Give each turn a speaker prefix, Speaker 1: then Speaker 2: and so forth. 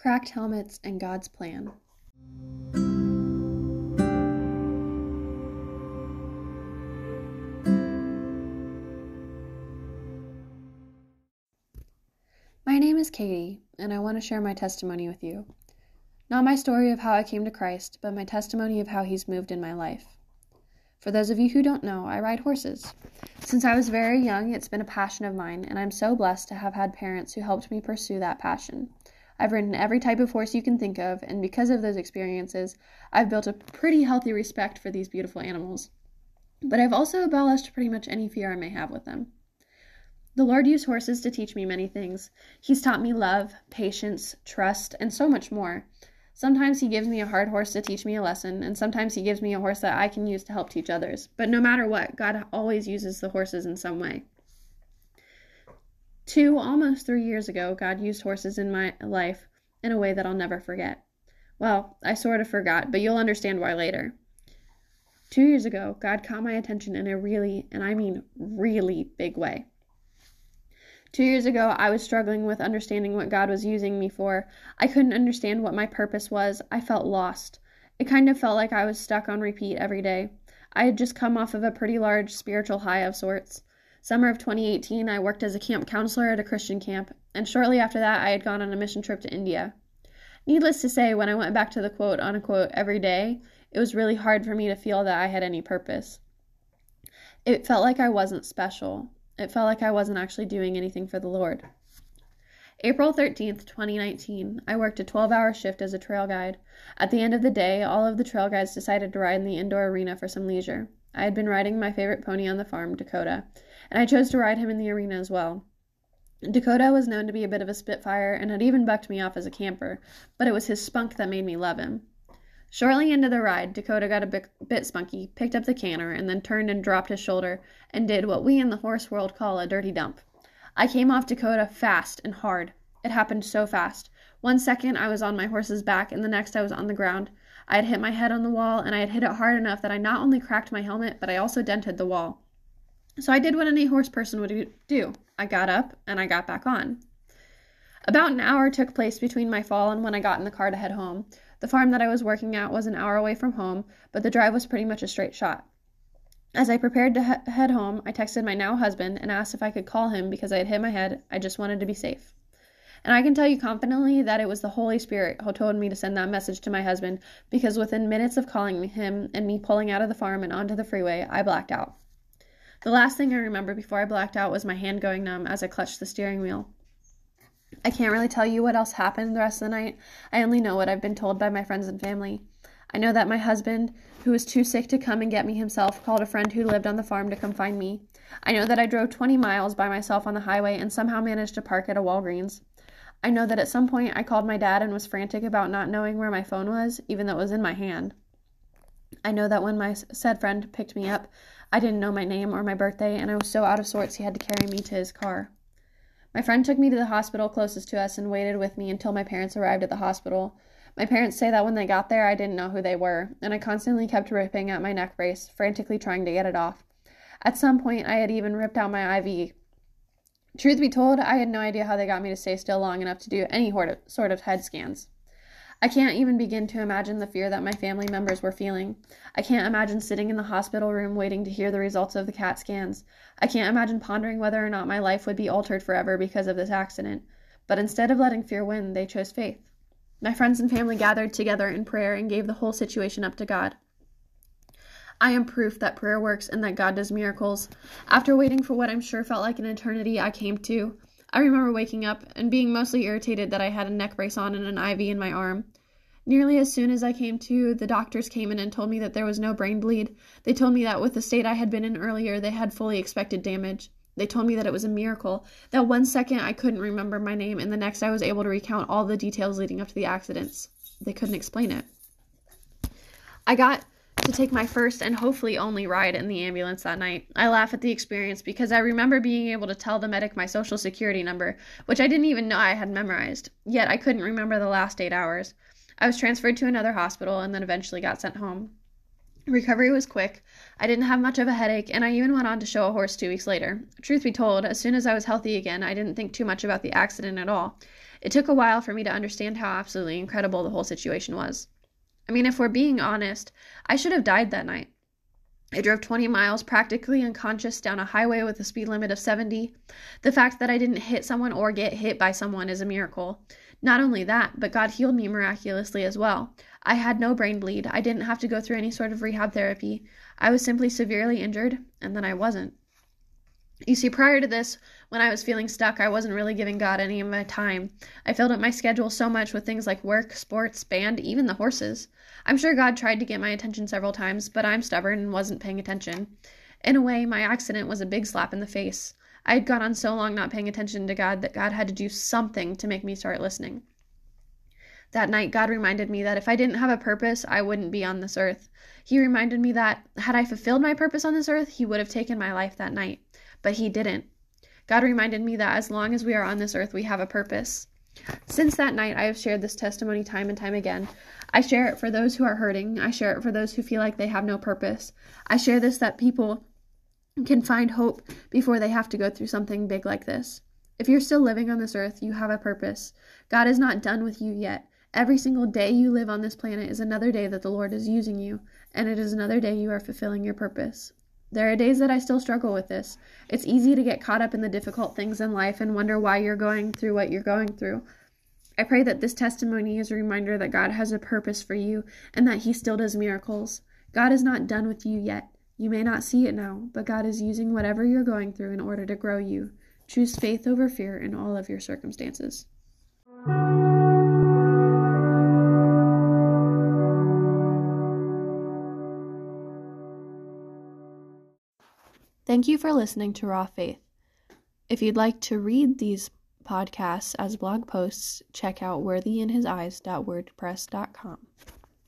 Speaker 1: Cracked Helmets and God's Plan. My name is Katie, and I want to share my testimony with you. Not my story of how I came to Christ, but my testimony of how He's moved in my life. For those of you who don't know, I ride horses. Since I was very young, it's been a passion of mine, and I'm so blessed to have had parents who helped me pursue that passion. I've ridden every type of horse you can think of, and because of those experiences, I've built a pretty healthy respect for these beautiful animals. But I've also abolished pretty much any fear I may have with them. The Lord used horses to teach me many things. He's taught me love, patience, trust, and so much more. Sometimes He gives me a hard horse to teach me a lesson, and sometimes He gives me a horse that I can use to help teach others. But no matter what, God always uses the horses in some way. Two, almost three years ago, God used horses in my life in a way that I'll never forget. Well, I sort of forgot, but you'll understand why later. Two years ago, God caught my attention in a really, and I mean really big way. Two years ago, I was struggling with understanding what God was using me for. I couldn't understand what my purpose was. I felt lost. It kind of felt like I was stuck on repeat every day. I had just come off of a pretty large spiritual high of sorts. Summer of 2018, I worked as a camp counselor at a Christian camp, and shortly after that, I had gone on a mission trip to India. Needless to say, when I went back to the quote unquote every day, it was really hard for me to feel that I had any purpose. It felt like I wasn't special. It felt like I wasn't actually doing anything for the Lord. April 13th, 2019, I worked a 12 hour shift as a trail guide. At the end of the day, all of the trail guides decided to ride in the indoor arena for some leisure. I had been riding my favorite pony on the farm, Dakota, and I chose to ride him in the arena as well. Dakota was known to be a bit of a spitfire and had even bucked me off as a camper, but it was his spunk that made me love him. Shortly into the ride, Dakota got a bit, bit spunky, picked up the canter, and then turned and dropped his shoulder and did what we in the horse world call a dirty dump. I came off Dakota fast and hard. It happened so fast. One second I was on my horse's back, and the next I was on the ground. I had hit my head on the wall, and I had hit it hard enough that I not only cracked my helmet, but I also dented the wall. So I did what any horse person would do I got up and I got back on. About an hour took place between my fall and when I got in the car to head home. The farm that I was working at was an hour away from home, but the drive was pretty much a straight shot. As I prepared to he- head home, I texted my now husband and asked if I could call him because I had hit my head. I just wanted to be safe. And I can tell you confidently that it was the Holy Spirit who told me to send that message to my husband because within minutes of calling him and me pulling out of the farm and onto the freeway, I blacked out. The last thing I remember before I blacked out was my hand going numb as I clutched the steering wheel. I can't really tell you what else happened the rest of the night. I only know what I've been told by my friends and family. I know that my husband, who was too sick to come and get me himself, called a friend who lived on the farm to come find me. I know that I drove 20 miles by myself on the highway and somehow managed to park at a Walgreens. I know that at some point I called my dad and was frantic about not knowing where my phone was, even though it was in my hand. I know that when my said friend picked me up, I didn't know my name or my birthday, and I was so out of sorts he had to carry me to his car. My friend took me to the hospital closest to us and waited with me until my parents arrived at the hospital. My parents say that when they got there, I didn't know who they were, and I constantly kept ripping at my neck brace, frantically trying to get it off. At some point, I had even ripped out my IV. Truth be told, I had no idea how they got me to stay still long enough to do any sort of head scans. I can't even begin to imagine the fear that my family members were feeling. I can't imagine sitting in the hospital room waiting to hear the results of the CAT scans. I can't imagine pondering whether or not my life would be altered forever because of this accident. But instead of letting fear win, they chose faith. My friends and family gathered together in prayer and gave the whole situation up to God. I am proof that prayer works and that God does miracles. After waiting for what I'm sure felt like an eternity, I came to. I remember waking up and being mostly irritated that I had a neck brace on and an IV in my arm. Nearly as soon as I came to, the doctors came in and told me that there was no brain bleed. They told me that with the state I had been in earlier, they had fully expected damage. They told me that it was a miracle, that one second I couldn't remember my name, and the next I was able to recount all the details leading up to the accidents. They couldn't explain it. I got to take my first and hopefully only ride in the ambulance that night. I laugh at the experience because I remember being able to tell the medic my social security number, which I didn't even know I had memorized. Yet I couldn't remember the last eight hours. I was transferred to another hospital and then eventually got sent home. Recovery was quick. I didn't have much of a headache, and I even went on to show a horse two weeks later. Truth be told, as soon as I was healthy again, I didn't think too much about the accident at all. It took a while for me to understand how absolutely incredible the whole situation was. I mean, if we're being honest, I should have died that night. I drove 20 miles practically unconscious down a highway with a speed limit of 70. The fact that I didn't hit someone or get hit by someone is a miracle. Not only that, but God healed me miraculously as well. I had no brain bleed. I didn't have to go through any sort of rehab therapy. I was simply severely injured, and then I wasn't. You see, prior to this, when I was feeling stuck, I wasn't really giving God any of my time. I filled up my schedule so much with things like work, sports, band, even the horses. I'm sure God tried to get my attention several times, but I'm stubborn and wasn't paying attention. In a way, my accident was a big slap in the face. I had gone on so long not paying attention to God that God had to do something to make me start listening. That night, God reminded me that if I didn't have a purpose, I wouldn't be on this earth. He reminded me that, had I fulfilled my purpose on this earth, He would have taken my life that night. But He didn't. God reminded me that as long as we are on this earth, we have a purpose. Since that night, I have shared this testimony time and time again. I share it for those who are hurting. I share it for those who feel like they have no purpose. I share this that people can find hope before they have to go through something big like this. If you're still living on this earth, you have a purpose. God is not done with you yet. Every single day you live on this planet is another day that the Lord is using you, and it is another day you are fulfilling your purpose. There are days that I still struggle with this. It's easy to get caught up in the difficult things in life and wonder why you're going through what you're going through. I pray that this testimony is a reminder that God has a purpose for you and that He still does miracles. God is not done with you yet. You may not see it now, but God is using whatever you're going through in order to grow you. Choose faith over fear in all of your circumstances. Thank you for listening to Raw Faith. If you'd like to read these podcasts as blog posts, check out worthyinhiseyes.wordpress.com.